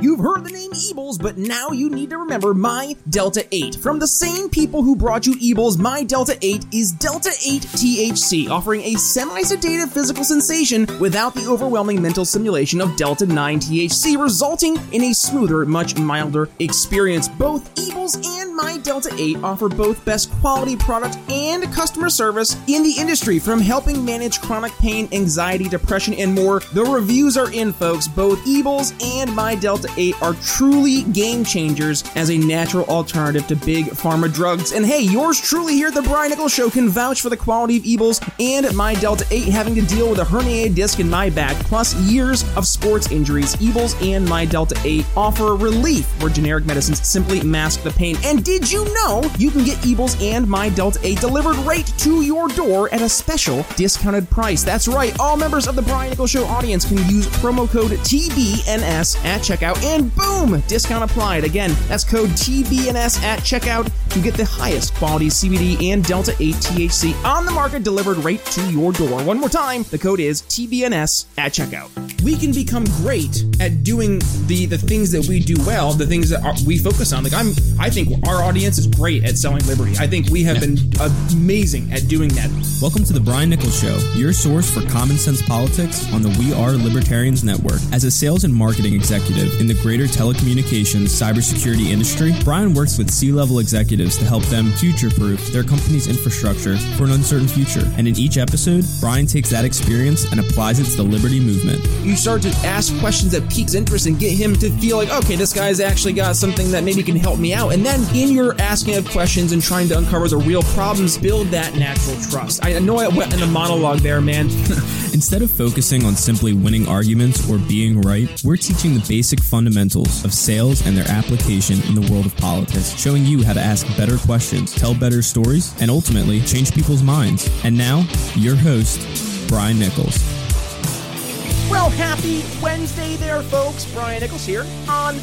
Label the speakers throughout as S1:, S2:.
S1: You've heard the name Ebles, but now you need to remember My Delta 8. From the same people who brought you Ebles, My Delta 8 is Delta 8 THC, offering a semi sedative physical sensation without the overwhelming mental simulation of Delta 9 THC, resulting in a smoother, much milder experience. Both Ebles and My Delta 8 offer both best quality product and customer service in the industry, from helping manage chronic pain, anxiety, depression, and more. The reviews are in, folks. Both Ebles and My Delta 8 are truly game changers as a natural alternative to big pharma drugs. And hey, yours truly here at the Brian Nichols Show can vouch for the quality of Ebles and my Delta 8 having to deal with a herniated disc in my back, plus years of sports injuries. Ebles and my Delta 8 offer relief where generic medicines simply mask the pain. And did you know you can get Ebles and my Delta 8 delivered right to your door at a special discounted price? That's right, all members of the Brian Nichols Show audience can use promo code TBNS at checkout and boom, discount applied. Again, that's code TBNS at checkout to get the highest quality CBD and Delta 8 THC on the market delivered right to your door. One more time, the code is TBNS at checkout. We can become great at doing the the things that we do well, the things that are, we focus on. Like I'm, I think our audience is great at selling liberty. I think we have been amazing at doing that.
S2: Welcome to the Brian Nichols Show, your source for common sense politics on the We Are Libertarians Network. As a sales and marketing executive in the greater telecommunications cybersecurity industry, Brian works with C level executives to help them future proof their company's infrastructure for an uncertain future. And in each episode, Brian takes that experience and applies it to the liberty movement
S1: you start to ask questions that piques interest and get him to feel like, okay, this guy's actually got something that maybe can help me out. And then in your asking of questions and trying to uncover the real problems, build that natural trust. I know I went in a monologue there, man.
S2: Instead of focusing on simply winning arguments or being right, we're teaching the basic fundamentals of sales and their application in the world of politics, showing you how to ask better questions, tell better stories, and ultimately change people's minds. And now, your host, Brian Nichols.
S1: Well, happy Wednesday there, folks. Brian Nichols here on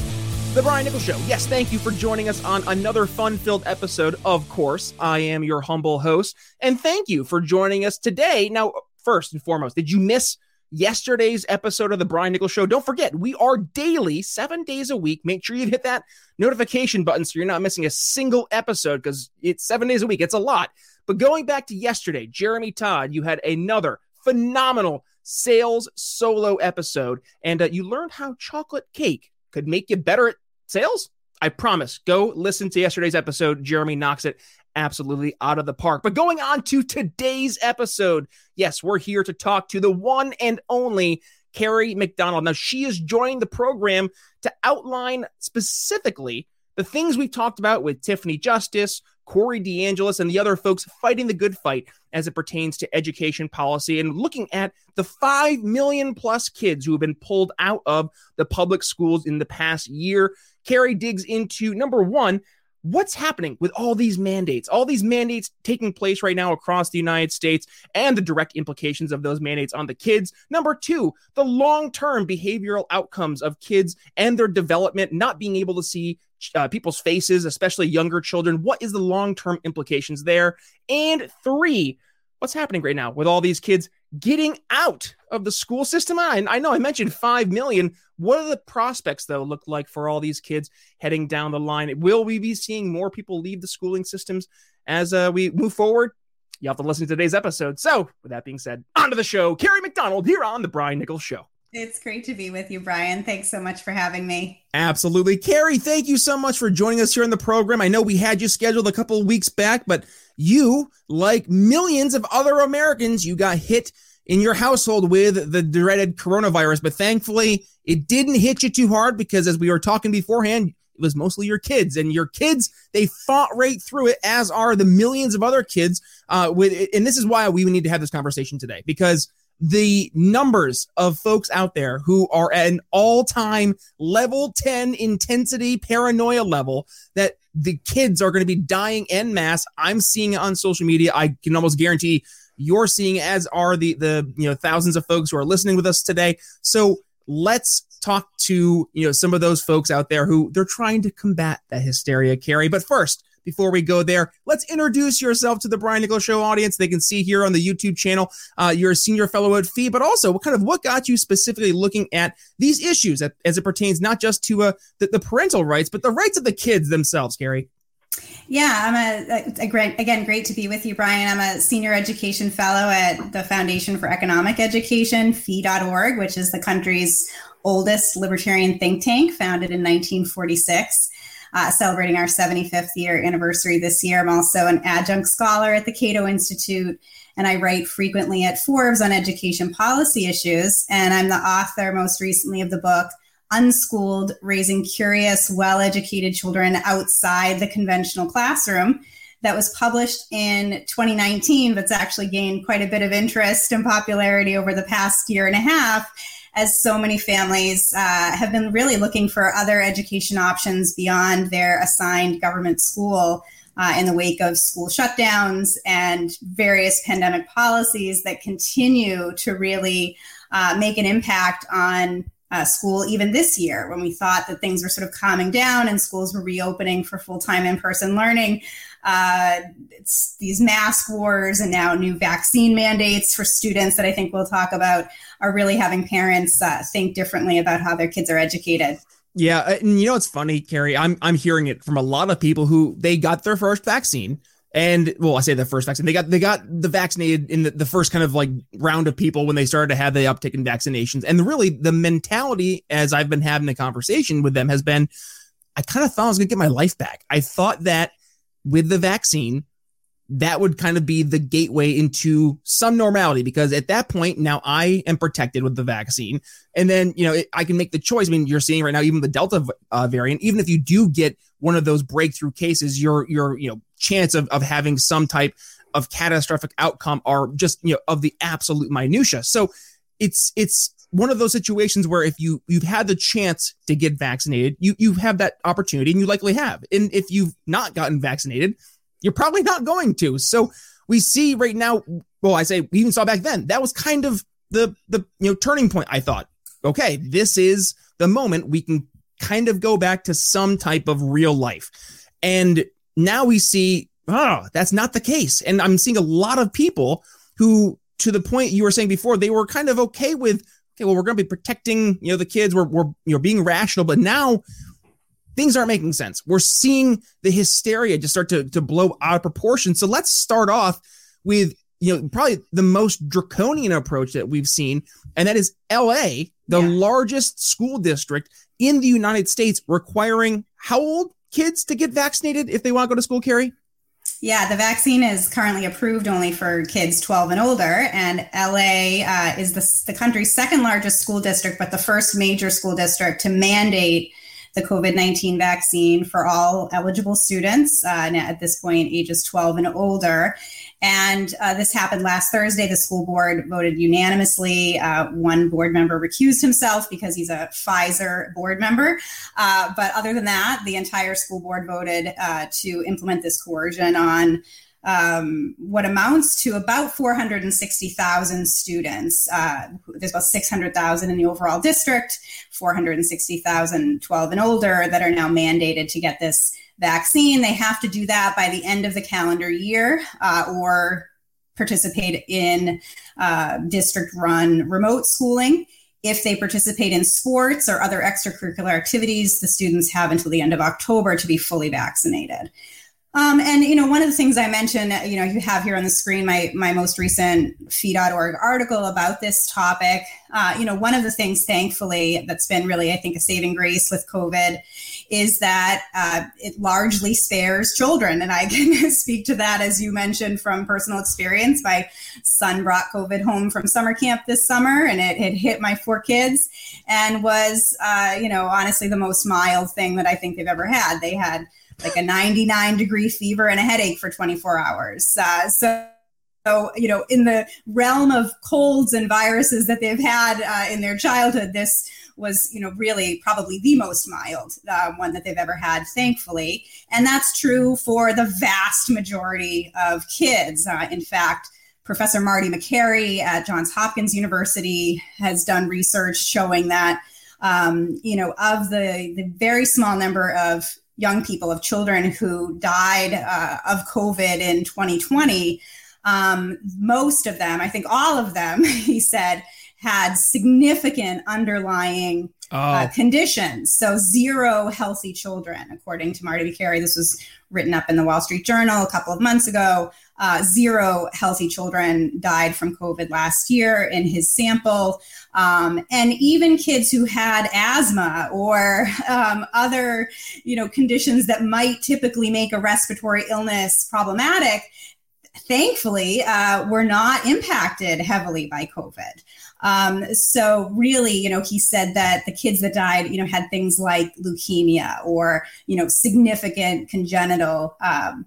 S1: The Brian Nichols Show. Yes, thank you for joining us on another fun filled episode. Of course, I am your humble host, and thank you for joining us today. Now, first and foremost, did you miss yesterday's episode of The Brian Nichols Show? Don't forget, we are daily, seven days a week. Make sure you hit that notification button so you're not missing a single episode because it's seven days a week. It's a lot. But going back to yesterday, Jeremy Todd, you had another phenomenal sales solo episode, and uh, you learned how chocolate cake could make you better at sales. I promise. Go listen to yesterday's episode. Jeremy knocks it absolutely out of the park. But going on to today's episode, yes, we're here to talk to the one and only Kerry McDonald. Now, she is joining the program to outline specifically the things we've talked about with Tiffany Justice, Corey DeAngelis, and the other folks fighting the good fight as it pertains to education policy and looking at the 5 million plus kids who have been pulled out of the public schools in the past year. Kerry digs into number one, what's happening with all these mandates, all these mandates taking place right now across the United States, and the direct implications of those mandates on the kids. Number two, the long term behavioral outcomes of kids and their development, not being able to see uh, people's faces, especially younger children. What is the long term implications there? And three, what's happening right now with all these kids getting out of the school system? I, I know I mentioned 5 million. What do the prospects, though, look like for all these kids heading down the line? Will we be seeing more people leave the schooling systems as uh, we move forward? You have to listen to today's episode. So, with that being said, on to the show. Kerry McDonald here on The Brian Nichols Show.
S3: It's great to be with you, Brian. Thanks so much for having me.
S1: Absolutely. Kerry, thank you so much for joining us here in the program. I know we had you scheduled a couple of weeks back, but you, like millions of other Americans, you got hit in your household with the dreaded coronavirus. But thankfully, it didn't hit you too hard because, as we were talking beforehand, it was mostly your kids and your kids they fought right through it as are the millions of other kids uh, with and this is why we need to have this conversation today because the numbers of folks out there who are at an all time level 10 intensity paranoia level that the kids are going to be dying en masse. I'm seeing it on social media. I can almost guarantee you're seeing as are the, the, you know, thousands of folks who are listening with us today. So let's talk to, you know, some of those folks out there who they're trying to combat that hysteria, Kerry. But first, before we go there, let's introduce yourself to the Brian Nichols Show audience. They can see here on the YouTube channel, uh, you're a senior fellow at FEE, but also what kind of what got you specifically looking at these issues as it pertains not just to uh, the, the parental rights, but the rights of the kids themselves, Kerry.
S3: Yeah, I'm a, a, great, again, great to be with you, Brian. I'm a senior education fellow at the Foundation for Economic Education, fee.org, which is the country's oldest libertarian think tank, founded in 1946. Uh, celebrating our 75th year anniversary this year. I'm also an adjunct scholar at the Cato Institute, and I write frequently at Forbes on education policy issues. And I'm the author, most recently, of the book Unschooled Raising Curious, Well Educated Children Outside the Conventional Classroom. That was published in 2019, but it's actually gained quite a bit of interest and popularity over the past year and a half as so many families uh, have been really looking for other education options beyond their assigned government school uh, in the wake of school shutdowns and various pandemic policies that continue to really uh, make an impact on uh, school even this year. When we thought that things were sort of calming down and schools were reopening for full-time in-person learning uh, it's these mask wars and now new vaccine mandates for students that i think we'll talk about are really having parents uh, think differently about how their kids are educated
S1: yeah and you know it's funny kerry i'm i'm hearing it from a lot of people who they got their first vaccine and well, I say the first vaccine. They got they got the vaccinated in the, the first kind of like round of people when they started to have the uptick in vaccinations. And really the mentality as I've been having a conversation with them has been, I kind of thought I was gonna get my life back. I thought that with the vaccine, that would kind of be the gateway into some normality because at that point now I am protected with the vaccine, and then you know it, I can make the choice. I mean, you're seeing right now even the Delta uh, variant. Even if you do get one of those breakthrough cases, your your you know chance of of having some type of catastrophic outcome are just you know of the absolute minutia. So it's it's one of those situations where if you you've had the chance to get vaccinated, you you have that opportunity, and you likely have. And if you've not gotten vaccinated you're probably not going to. So we see right now, well, I say we even saw back then, that was kind of the the you know turning point. I thought, okay, this is the moment we can kind of go back to some type of real life. And now we see, oh, that's not the case. And I'm seeing a lot of people who, to the point you were saying before, they were kind of okay with, okay, well, we're going to be protecting, you know, the kids. We're, we're, you know, being rational. But now things aren't making sense. We're seeing the hysteria just start to, to blow out of proportion. So let's start off with, you know, probably the most draconian approach that we've seen, and that is LA, the yeah. largest school district in the United States, requiring how old kids to get vaccinated if they want to go to school, Kerry?
S3: Yeah, the vaccine is currently approved only for kids 12 and older. And LA uh, is the, the country's second largest school district, but the first major school district to mandate the COVID 19 vaccine for all eligible students, uh, at this point, ages 12 and older. And uh, this happened last Thursday. The school board voted unanimously. Uh, one board member recused himself because he's a Pfizer board member. Uh, but other than that, the entire school board voted uh, to implement this coercion on um, what amounts to about 460,000 students. Uh, there's about 600,000 in the overall district, 460,000 12 and older that are now mandated to get this vaccine. They have to do that by the end of the calendar year uh, or participate in uh, district run remote schooling. If they participate in sports or other extracurricular activities, the students have until the end of October to be fully vaccinated. Um, and you know, one of the things I mentioned, you know, you have here on the screen my my most recent fee.org article about this topic. Uh, you know, one of the things, thankfully, that's been really, I think, a saving grace with COVID is that uh, it largely spares children, and I can speak to that as you mentioned from personal experience. My son brought COVID home from summer camp this summer, and it had hit my four kids, and was, uh, you know, honestly the most mild thing that I think they've ever had. They had like a 99 degree fever and a headache for 24 hours. Uh, so, so, you know, in the realm of colds and viruses that they've had uh, in their childhood, this was, you know, really probably the most mild uh, one that they've ever had, thankfully. And that's true for the vast majority of kids. Uh, in fact, Professor Marty Makary at Johns Hopkins University has done research showing that, um, you know, of the, the very small number of young people, of children who died uh, of COVID in 2020, um, most of them, I think all of them, he said, had significant underlying uh, oh. uh, conditions. So, zero healthy children, according to Marty Makary. This was written up in the Wall Street Journal a couple of months ago. Uh, zero healthy children died from COVID last year in his sample. Um, and even kids who had asthma or um, other, you know, conditions that might typically make a respiratory illness problematic, thankfully, uh, were not impacted heavily by COVID. Um, so really, you know, he said that the kids that died, you know, had things like leukemia or, you know, significant congenital um,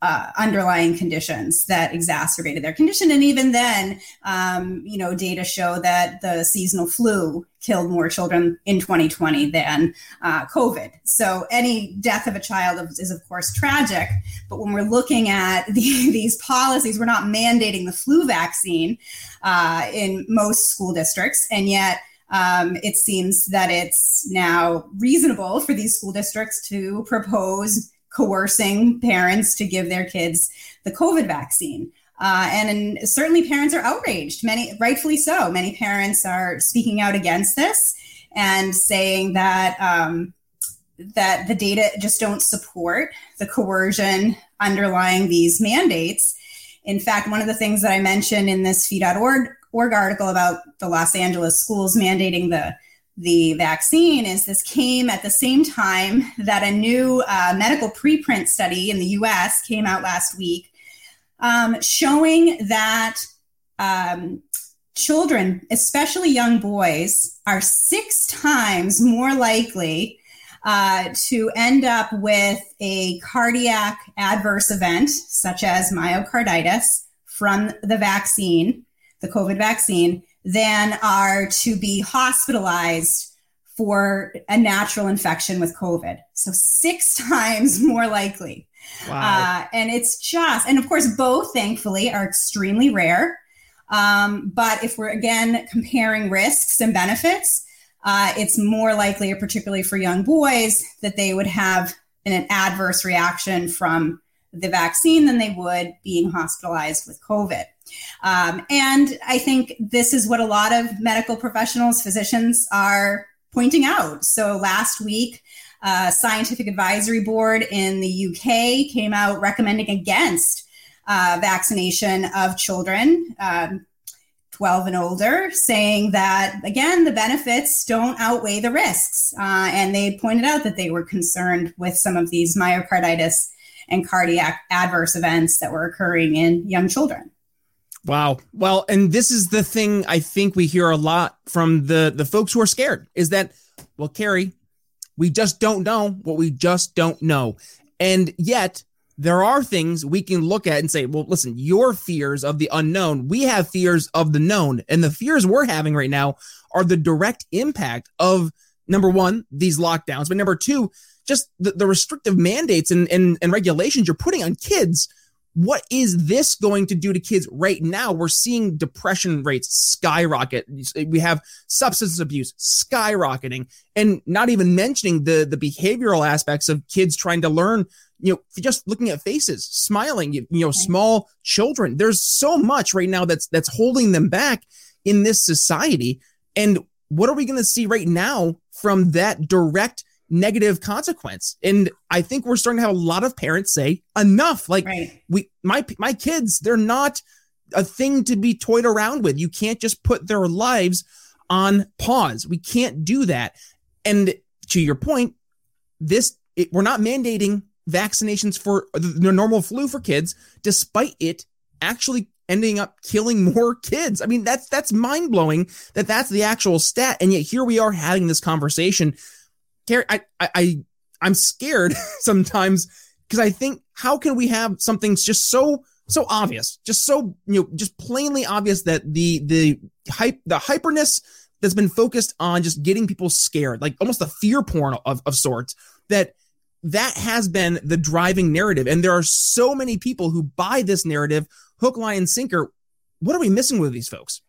S3: uh, underlying conditions that exacerbated their condition. And even then, um, you know, data show that the seasonal flu killed more children in 2020 than uh, COVID. So any death of a child is, of course, tragic. But when we're looking at the, these policies, we're not mandating the flu vaccine uh, in most school districts. And yet, um, it seems that it's now reasonable for these school districts to propose coercing parents to give their kids the COVID vaccine. Uh, and, and certainly parents are outraged, many rightfully so. Many parents are speaking out against this and saying that um, that the data just don't support the coercion underlying these mandates. In fact, one of the things that I mentioned in this fee.org org article about the Los Angeles schools mandating the the vaccine is this came at the same time that a new uh, medical preprint study in the US came out last week um, showing that um, children, especially young boys, are six times more likely uh, to end up with a cardiac adverse event, such as myocarditis, from the vaccine, the COVID vaccine, than are to be hospitalized for a natural infection with COVID. So, six times more likely. Wow. Uh, and it's just, and of course, both thankfully are extremely rare. Um, but if we're again comparing risks and benefits, uh, it's more likely, particularly for young boys, that they would have an adverse reaction from the vaccine than they would being hospitalized with COVID. Um, and I think this is what a lot of medical professionals, physicians are pointing out. So last week, uh, scientific advisory board in the UK came out recommending against uh, vaccination of children. Um, 12 and older, saying that again, the benefits don't outweigh the risks. Uh, and they pointed out that they were concerned with some of these myocarditis and cardiac adverse events that were occurring in young children.
S1: Wow. Well, and this is the thing I think we hear a lot from the the folks who are scared is that, well, Kerry, we just don't know what we just don't know. And yet, there are things we can look at and say, well, listen, your fears of the unknown, we have fears of the known. And the fears we're having right now are the direct impact of number one, these lockdowns, but number two, just the, the restrictive mandates and, and, and regulations you're putting on kids what is this going to do to kids right now? We're seeing depression rates skyrocket. We have substance abuse skyrocketing, and not even mentioning the the behavioral aspects of kids trying to learn. You know, just looking at faces, smiling. You, you know, small children. There's so much right now that's that's holding them back in this society. And what are we going to see right now from that direct negative consequence. And I think we're starting to have a lot of parents say enough. Like right. we my my kids, they're not a thing to be toyed around with. You can't just put their lives on pause. We can't do that. And to your point, this it, we're not mandating vaccinations for the normal flu for kids, despite it actually ending up killing more kids. I mean, that's that's mind blowing that that's the actual stat, and yet here we are having this conversation Kerry, I, I, I I'm scared sometimes because I think how can we have something just so so obvious, just so you know, just plainly obvious that the the hype the hyperness that's been focused on just getting people scared, like almost a fear porn of, of sorts, that that has been the driving narrative. And there are so many people who buy this narrative, hook, line, and sinker. What are we missing with these folks?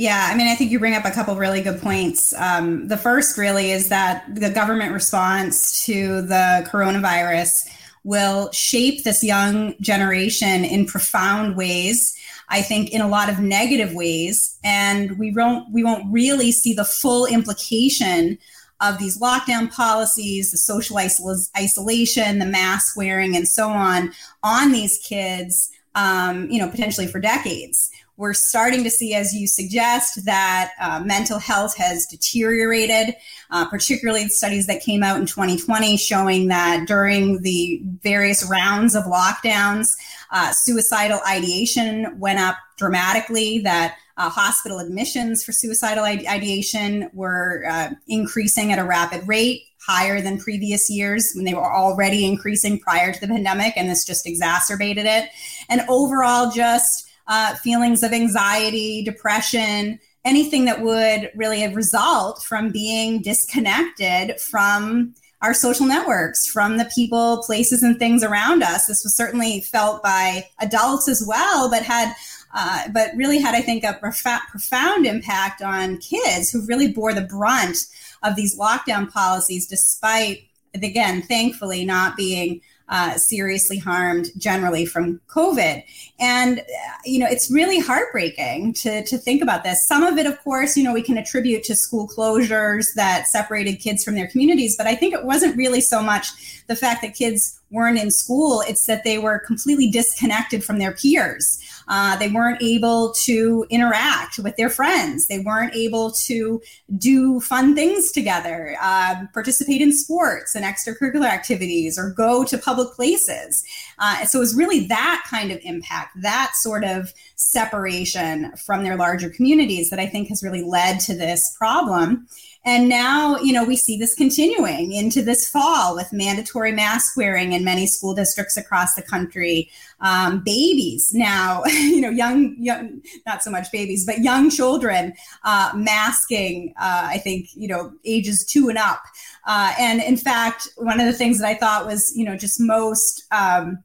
S3: Yeah, I mean, I think you bring up a couple really good points. Um, the first really is that the government response to the coronavirus will shape this young generation in profound ways. I think in a lot of negative ways, and we won't we won't really see the full implication of these lockdown policies, the social isol- isolation, the mask wearing, and so on on these kids. Um, you know, potentially for decades. We're starting to see, as you suggest, that uh, mental health has deteriorated, uh, particularly studies that came out in 2020 showing that during the various rounds of lockdowns, uh, suicidal ideation went up dramatically, that uh, hospital admissions for suicidal ideation were uh, increasing at a rapid rate higher than previous years when they were already increasing prior to the pandemic and this just exacerbated it. And overall just uh, feelings of anxiety, depression, anything that would really result from being disconnected from our social networks, from the people, places, and things around us. This was certainly felt by adults as well, but had uh, but really had, I think, a prof- profound impact on kids who really bore the brunt of these lockdown policies, despite, again, thankfully, not being uh, seriously harmed generally from COVID. And, you know, it's really heartbreaking to, to think about this. Some of it, of course, you know, we can attribute to school closures that separated kids from their communities. But I think it wasn't really so much the fact that kids weren't in school, it's that they were completely disconnected from their peers. Uh, they weren't able to interact with their friends. They weren't able to do fun things together, uh, participate in sports and extracurricular activities, or go to public places. Uh, so it was really that kind of impact, that sort of separation from their larger communities that I think has really led to this problem. And now, you know, we see this continuing into this fall with mandatory mask wearing in many school districts across the country. Um, babies now, you know, young, young, not so much babies, but young children uh, masking, uh, I think, you know, ages two and up. Uh, and in fact, one of the things that I thought was, you know, just most, um,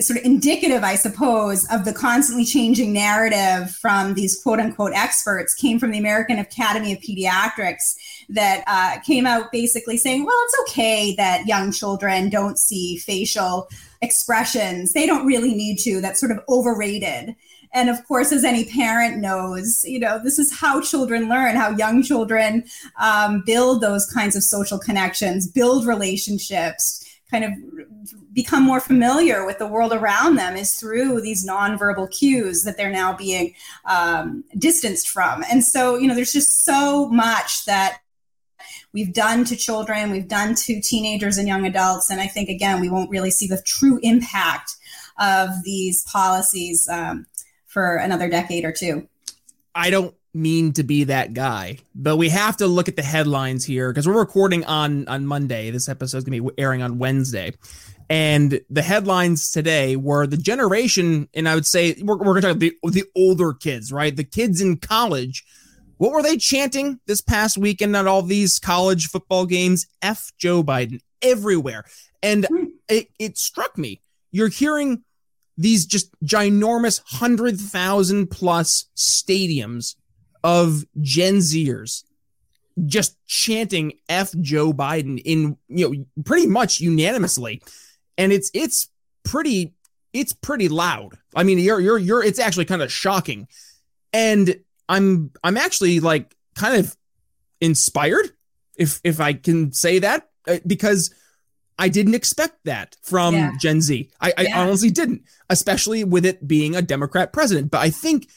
S3: sort of indicative, I suppose, of the constantly changing narrative from these quote unquote experts came from the American Academy of Pediatrics that uh, came out basically saying, well, it's okay that young children don't see facial expressions. They don't really need to. That's sort of overrated. And of course, as any parent knows, you know, this is how children learn, how young children um, build those kinds of social connections, build relationships kind of become more familiar with the world around them is through these nonverbal cues that they're now being um, distanced from. And so, you know, there's just so much that we've done to children, we've done to teenagers and young adults. And I think, again, we won't really see the true impact of these policies um, for another decade or two.
S1: I don't mean to be that guy, but we have to look at the headlines here because we're recording on on Monday. This episode is going to be airing on Wednesday. And the headlines today were the generation, and I would say we're, we're going to talk the the older kids, right? The kids in college. What were they chanting this past weekend at all these college football games? F Joe Biden everywhere. And hmm. it, it struck me. You're hearing these just ginormous 100,000 plus stadiums of Gen Zers just chanting F Joe Biden in, you know, pretty much unanimously. And it's, it's pretty, it's pretty loud. I mean, you're, you're, you're, it's actually kind of shocking. And I'm, I'm actually like kind of inspired, if, if I can say that, uh, because I didn't expect that from yeah. Gen Z. I, I yeah. honestly didn't, especially with it being a Democrat president. But I think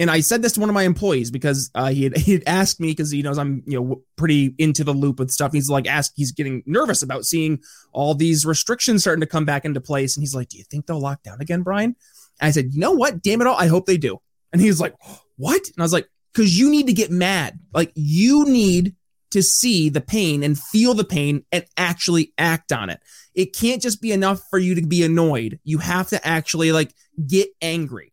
S1: and I said this to one of my employees because uh, he had he had asked me because he knows I'm you know pretty into the loop with stuff. He's like asked, he's getting nervous about seeing all these restrictions starting to come back into place, and he's like, "Do you think they'll lock down again, Brian?" And I said, "You know what? Damn it all, I hope they do." And he's like, "What?" And I was like, "Because you need to get mad. Like you need to see the pain and feel the pain and actually act on it. It can't just be enough for you to be annoyed. You have to actually like get angry."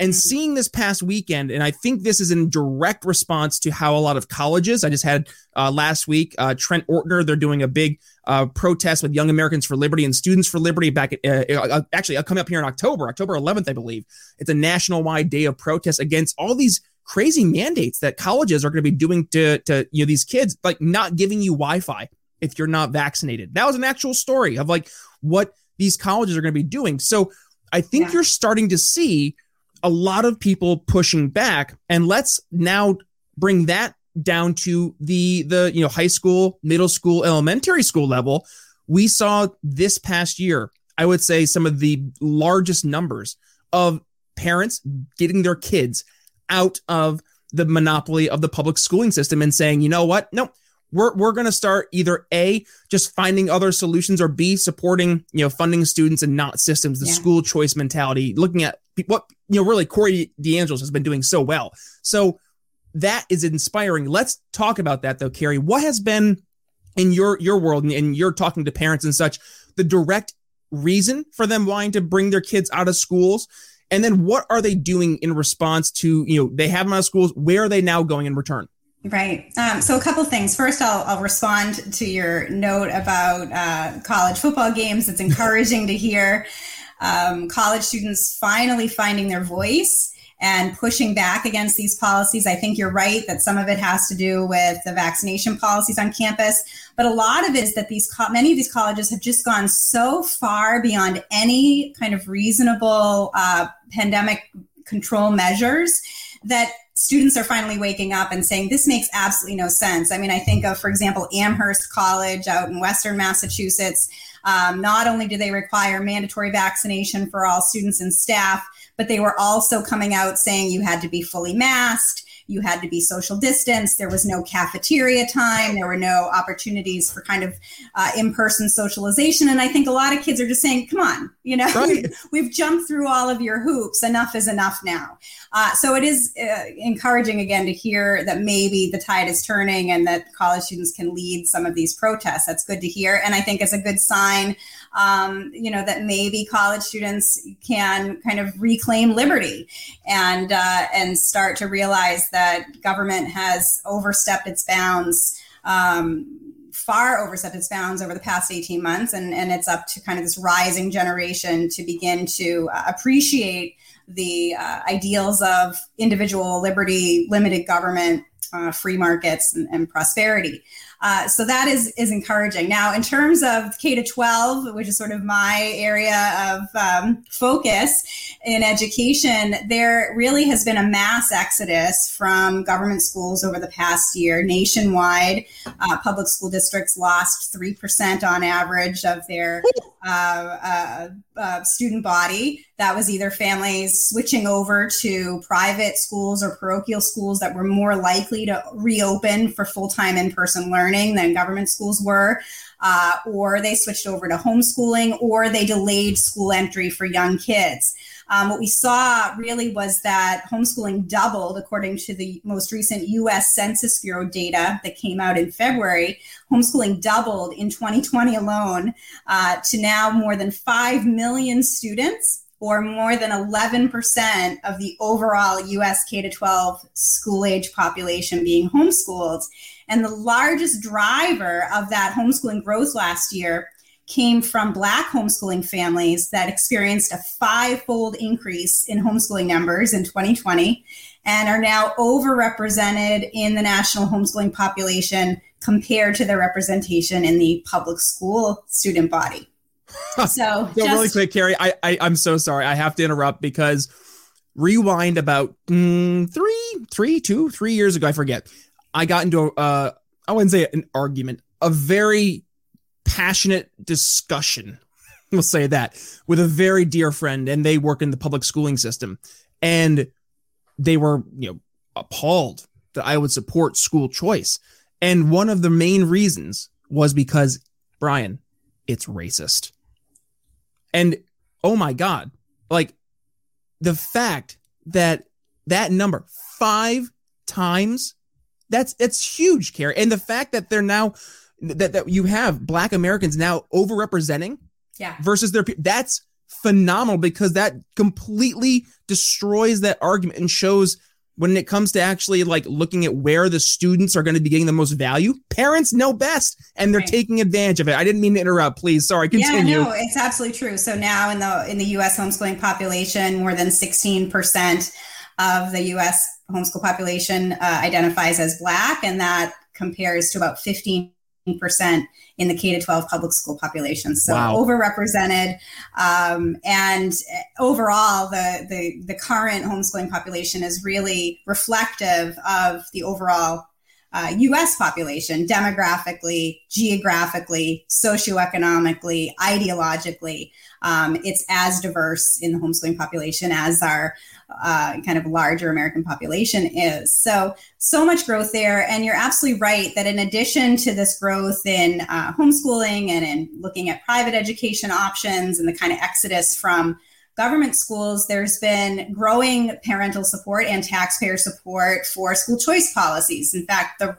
S1: And
S3: Mhm.
S1: seeing this past weekend, and I think this is in direct response to how a lot of colleges. I just had uh, last week uh, Trent Ortner. They're doing a big uh, protest with Young Americans for Liberty and Students for Liberty. Back at, uh, uh, actually uh, coming up here in October, October 11th, I believe. It's a national wide day of protest against all these crazy mandates that colleges are going to be doing to to you know these kids, like not giving you Wi-Fi if you're not vaccinated. That was an actual story of like what these colleges are going to be doing. So I think
S3: Yeah.
S1: you're starting to see a lot of people pushing back and let's now bring that down to the the you know high school middle school elementary school level. We saw this past year i would say some of the largest numbers of parents getting their kids out of the monopoly of the public schooling system and saying you know what? No we're, we're going to start either a just finding other solutions or b supporting you know funding students and not systems. The
S3: Yeah.
S1: school choice mentality looking at what you know really corey deangelis has been doing so well so that is inspiring let's talk about that though kerry what has been in your your world and, and you're talking to parents and such the direct reason for them wanting to bring their kids out of schools and then what are they doing in response to you know they have them out of schools where are they now going in return
S3: Right. Um, so a couple things. First, I'll, I'll respond to your note about uh, college football games. It's encouraging to hear um, college students finally finding their voice and pushing back against these policies. I think you're right that some of it has to do with the vaccination policies on campus, but a lot of it is that these co- many of these colleges have just gone so far beyond any kind of reasonable uh, pandemic control measures that students are finally waking up and saying this makes absolutely no sense. I mean, I think of, for example, Amherst College out in Western Massachusetts. Um, not only do they require mandatory vaccination for all students and staff, but they were also coming out saying you had to be fully masked. You had to be social distance. There was no cafeteria time. There were no opportunities for kind of uh, in person socialization. And I think a lot of kids are just saying, come on, you know,
S1: Right.
S3: we've jumped through all of your hoops. Enough is enough now. Uh, so it is uh, encouraging again to hear that maybe the tide is turning and that college students can lead some of these protests. That's good to hear, and I think it's a good sign, um, you know, that maybe college students can kind of reclaim liberty and uh, and start to realize that government has overstepped its bounds. Um, far overstepped its bounds over the past 18 months and, and it's up to kind of this rising generation to begin to uh, appreciate the uh, ideals of individual liberty, limited government, uh, free markets, and, and prosperity. Uh, so that is is encouraging. Now, in terms of K to 12, which is sort of my area of um, focus in education, there really has been a mass exodus from government schools over the past year. Nationwide, uh, public school districts lost three percent on average of their uh, uh, student body. That was either families switching over to private schools or parochial schools that were more likely to reopen for full time in person learning than government schools were, uh, or they switched over to homeschooling, or they delayed school entry for young kids. Um, what we saw really was that homeschooling doubled, according to the most recent US Census Bureau data that came out in February. Homeschooling doubled in 2020 alone uh, to now more than 5 million students, or more than 11% of the overall US K 12 school age population being homeschooled. And the largest driver of that homeschooling growth last year came from Black homeschooling families that experienced a five fold increase in homeschooling numbers in 2020 and are now overrepresented in the national homeschooling population compared to their representation in the public school student body. So,
S1: So really quick, Kerry, I, I I'm so sorry. I have to interrupt because rewind about mm, three, three, two, three years ago. I forget. I got into a, uh, I wouldn't say an argument, a very passionate discussion. We'll say that with a very dear friend, and they work in the public schooling system, and they were you know appalled that I would support school choice, and one of the main reasons was because Brian, it's racist. And oh my God, like the fact that that number five times, that's that's huge, Kerry. And the fact that they're now that, that you have black Americans now overrepresenting
S3: yeah.
S1: versus their that's phenomenal because that completely destroys that argument and shows when it comes to actually like looking at where the students are going to be getting the most value, parents know best and they're right. taking advantage of it. I didn't mean to interrupt. Please, sorry, continue.
S3: Yeah, no, it's absolutely true. So now in the in the US homeschooling population, more than 16% of the US homeschool population uh, identifies as black and that compares to about 15 percent in the K to 12 public school population. So wow. overrepresented. Um, and overall, the, the, the current homeschooling population is really reflective of the overall uh, US population, demographically, geographically, socioeconomically, ideologically. Um, it's as diverse in the homeschooling population as our uh, kind of larger American population is. So, so much growth there. And you're absolutely right that in addition to this growth in uh, homeschooling and in looking at private education options and the kind of exodus from government schools, there's been growing parental support and taxpayer support for school choice policies. In fact, the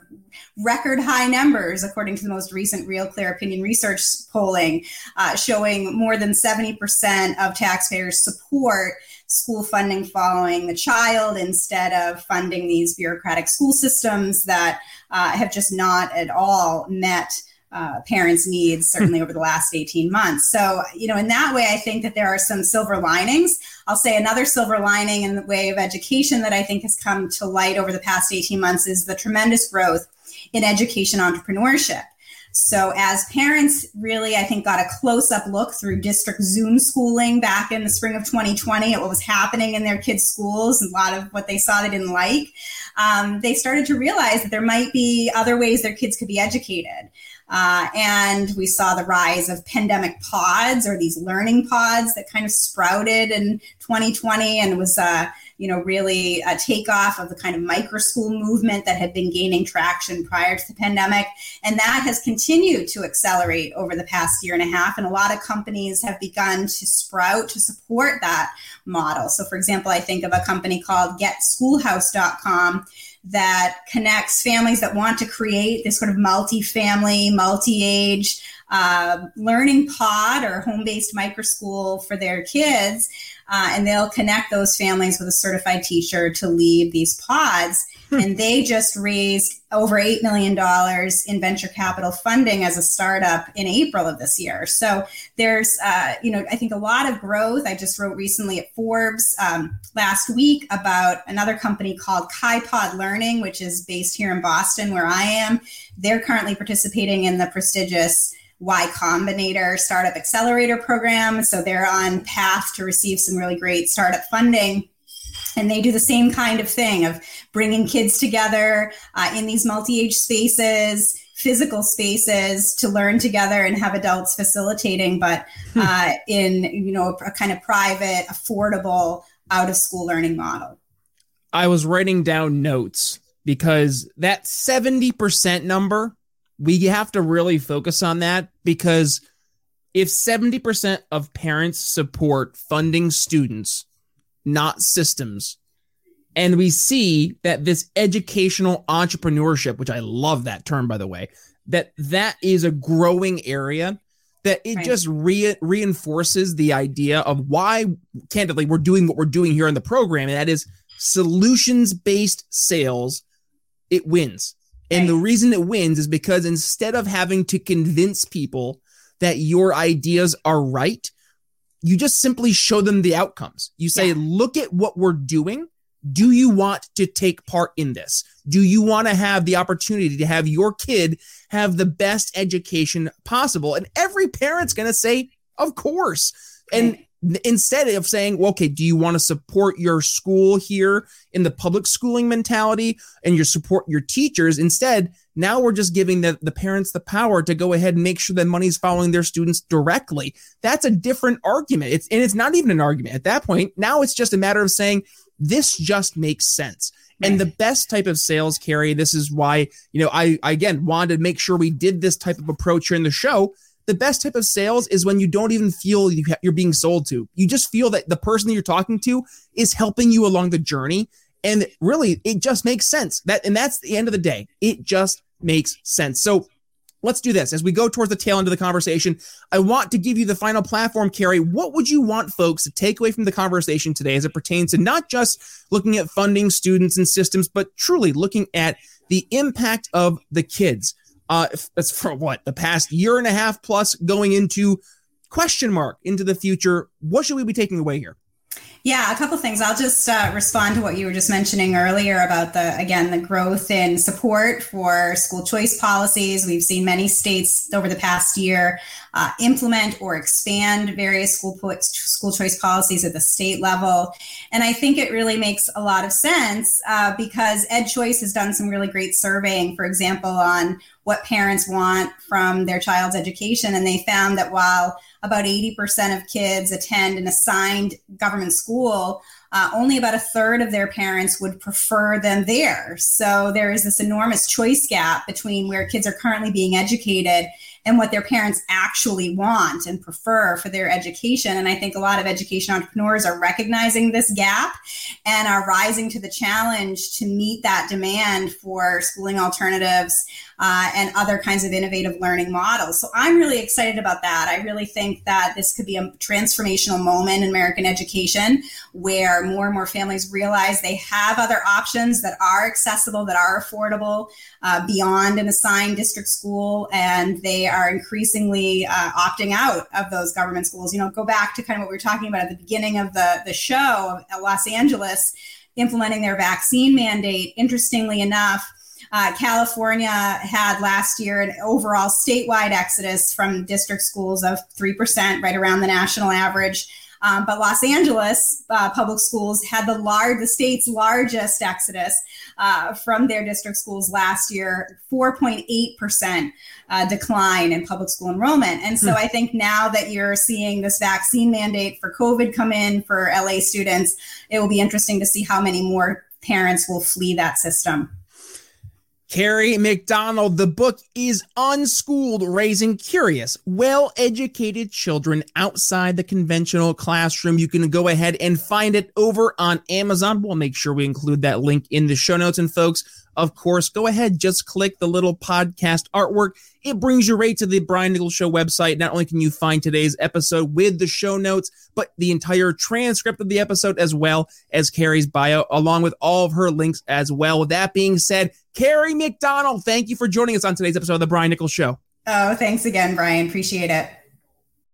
S3: record high numbers, according to the most recent Real Clear Opinion Research polling, uh, showing more than 70% of taxpayers support school funding following the child instead of funding these bureaucratic school systems that uh, have just not at all met. Uh, parents' needs, certainly over the last 18 months. So, you know, in that way, I think that there are some silver linings. I'll say another silver lining in the way of education that I think has come to light over the past 18 months is the tremendous growth in education entrepreneurship. So, as parents really, I think, got a close up look through district Zoom schooling back in the spring of 2020 at what was happening in their kids' schools, a lot of what they saw they didn't like, um, they started to realize that there might be other ways their kids could be educated. Uh, and we saw the rise of pandemic pods or these learning pods that kind of sprouted in 2020 and was uh, you know, really a takeoff of the kind of micro school movement that had been gaining traction prior to the pandemic. And that has continued to accelerate over the past year and a half. And a lot of companies have begun to sprout to support that model. So, for example, I think of a company called GetSchoolhouse.com that connects families that want to create this sort of multi-family, multi-age uh, learning pod or home-based micro school for their kids uh, and they'll connect those families with a certified teacher to lead these pods. And they just raised over $8 million in venture capital funding as a startup in April of this year. So there's, uh, you know, I think a lot of growth. I just wrote recently at Forbes um, last week about another company called KaiPod Learning, which is based here in Boston, where I am. They're currently participating in the prestigious Y Combinator Startup Accelerator Program. So they're on path to receive some really great startup funding. And they do the same kind of thing of bringing kids together uh, in these multi age spaces, physical spaces to learn together and have adults facilitating, but hmm. uh, in you know a kind of private, affordable, out of school learning model.
S1: I was writing down notes because that 70% number we have to really focus on that because if 70% of parents support funding students, not systems, and we see that this educational entrepreneurship, which I love that term by the way, that that is a growing area that it right. just re- reinforces the idea of why candidly we're doing what we're doing here in the program and that is solutions based sales it wins and the reason it wins is because instead of having to convince people that your ideas are right, you just simply show them the outcomes. You say, yeah. look at what we're doing. Do you want to take part in this? Do you want to have the opportunity to have your kid have the best education possible? And every parent's going to say, of course. And instead of saying, well, okay, do you want to support your school here in the public schooling mentality and you support your teachers? Instead, now we're just giving the, the parents the power to go ahead and make sure that money's following their students directly. That's a different argument. It's and it's not even an argument at that point. Now it's just a matter of saying this just makes sense. And the best type of sales Kerry, this is why, you know, I, I again wanted to make sure we did this type of approach here in the show the best type of sales is when you don't even feel you're being sold to. You just feel that the person that you're talking to is helping you along the journey. And really, it just makes sense. That and that's the end of the day. It just makes sense. So let's do this. As we go towards the tail end of the conversation, I want to give you the final platform, Kerry. What would you want folks to take away from the conversation today as it pertains to not just looking at funding students and systems, but truly looking at the impact of the kids? Uh, that's for what the past year and a half plus going into question mark into the future. What should we be taking away here?
S3: Yeah, a couple things. I'll just uh, respond to what you were just mentioning earlier about the, again, the growth in support for school choice policies. We've seen many states over the past year uh, implement or expand various school, po- school choice policies at the state level. And I think it really makes a lot of sense uh, because Ed Choice has done some really great surveying, for example, on what parents want from their child's education. And they found that while about 80% of kids attend an assigned government school, uh, only about a third of their parents would prefer them there. So there is this enormous choice gap between where kids are currently being educated and what their parents actually want and prefer for their education. And I think a lot of education entrepreneurs are recognizing this gap and are rising to the challenge to meet that demand for schooling alternatives uh, and other kinds of innovative learning models. So I'm really excited about that. I really think that this could be a transformational moment in American education where more and more families realize they have other options that are accessible, that are affordable uh, beyond an assigned district school, and they are increasingly uh, opting out of those government schools. You know, go back to kind of what we were talking about at the beginning of the, the show of Los Angeles implementing their vaccine mandate. Interestingly enough, uh, California had last year an overall statewide exodus from district schools of 3%, right around the national average. Um, but Los Angeles uh, public schools had the large, the state's largest exodus uh, from their district schools last year, 4.8% uh, decline in public school enrollment. And so hmm. I think now that you're seeing this vaccine mandate for COVID come in for LA students, it will be interesting to see how many more parents will flee that system.
S1: Kerry McDonald, the book is Unschooled Raising Curious, Well Educated Children Outside the Conventional Classroom. You can go ahead and find it over on Amazon. We'll make sure we include that link in the show notes. And folks, of course, go ahead, just click the little podcast artwork. It brings you right to the Brian Nichols Show website. Not only can you find today's episode with the show notes, but the entire transcript of the episode as well as Kerry's bio, along with all of her links as well. With that being said, Kerry McDonald, thank you for joining us on today's episode of the Brian Nichols Show.
S3: Oh, thanks again, Brian. Appreciate it.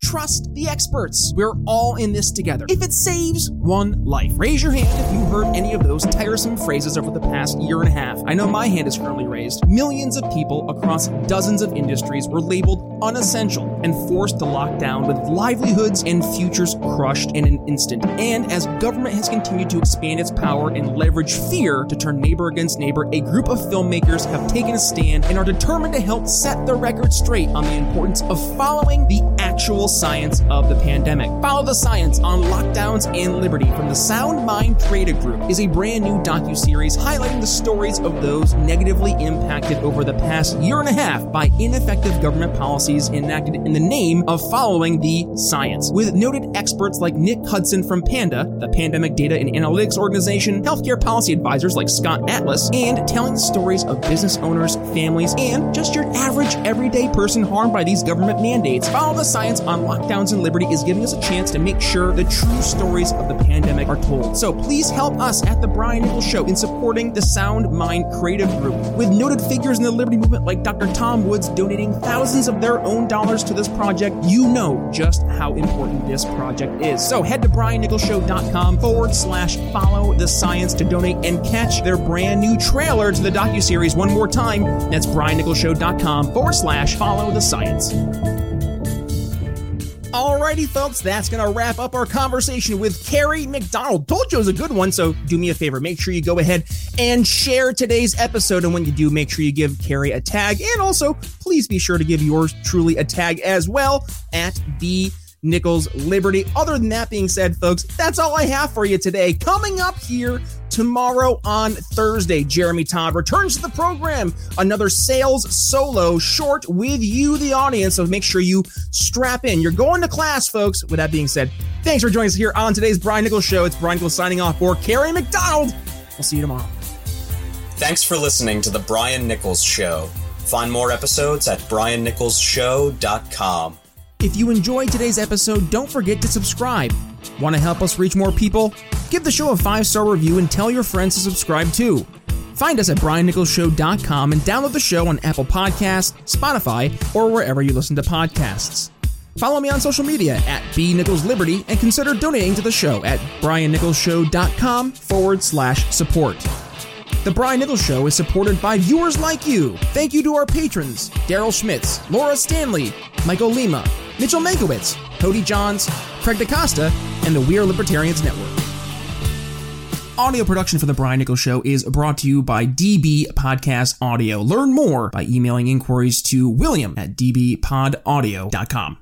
S1: Trust the experts. We're all in this together. If it saves one life, raise your hand if you heard any of those tiresome phrases over the past year and a half. I know my hand is currently raised. Millions of people across dozens of industries were labeled unessential and forced to lock down with livelihoods and futures crushed in an instant. And as government has continued to expand its power and leverage fear to turn neighbor against neighbor, a group of filmmakers have taken a stand and are determined to help set the record straight on the importance of following the actual science of the pandemic. Follow the science on lockdowns and liberty from the Sound Mind Creative Group is a brand new docu-series highlighting the stories of those negatively impacted over the past year and a half by ineffective government policies enacted in the name of following the science. With noted experts like Nick Hudson from Panda, the Pandemic Data and Analytics Organization, healthcare policy advisors like Scott Atlas, and telling the stories of business owners, families, and just your average everyday person harmed by these government mandates. Follow the science on lockdowns and liberty is giving us a chance to make sure the true stories of the pandemic are told. So please help us at the Brian Nichols Show in supporting the Sound Mind Creative Group. With noted figures in the liberty movement like Dr. Tom Woods donating thousands of their own dollars to this project, you know just how important this project is. So head to briannicholsshow.com forward slash follow the science to donate and catch their brand new trailer to the docu-series one more time. That's briannicholsshow.com forward slash follow the science. Alrighty, folks, that's going to wrap up our conversation with Kerry McDonald. Told you it was a good one, so do me a favor. Make sure you go ahead and share today's episode. And when you do, make sure you give Kerry a tag. And also, please be sure to give yours truly a tag as well at the Nichols Liberty. Other than that being said, folks, that's all I have for you today. Coming up here tomorrow on Thursday, Jeremy Todd returns to the program. Another sales solo short with you, the audience. So make sure you strap in. You're going to class, folks. With that being said, thanks for joining us here on today's Brian Nichols Show. It's Brian Nichols signing off for Kerry McDonald. We'll see you tomorrow.
S4: Thanks for listening to the Brian Nichols Show. Find more episodes at briannicholsshow.com.
S1: If you enjoyed today's episode, don't forget to subscribe. Want to help us reach more people? Give the show a five star review and tell your friends to subscribe too. Find us at briannicholsshow.com and download the show on Apple Podcasts, Spotify, or wherever you listen to podcasts. Follow me on social media at B Nichols Liberty and consider donating to the show at briannicholsshow.com forward slash support. The Brian Nichols Show is supported by viewers like you. Thank you to our patrons Daryl Schmitz, Laura Stanley, Michael Lima, Mitchell Mankiewicz, Cody Johns, Craig DaCosta, and the We Are Libertarians Network. Audio production for The Brian Nichols Show is brought to you by DB Podcast Audio. Learn more by emailing inquiries to william at dbpodaudio.com.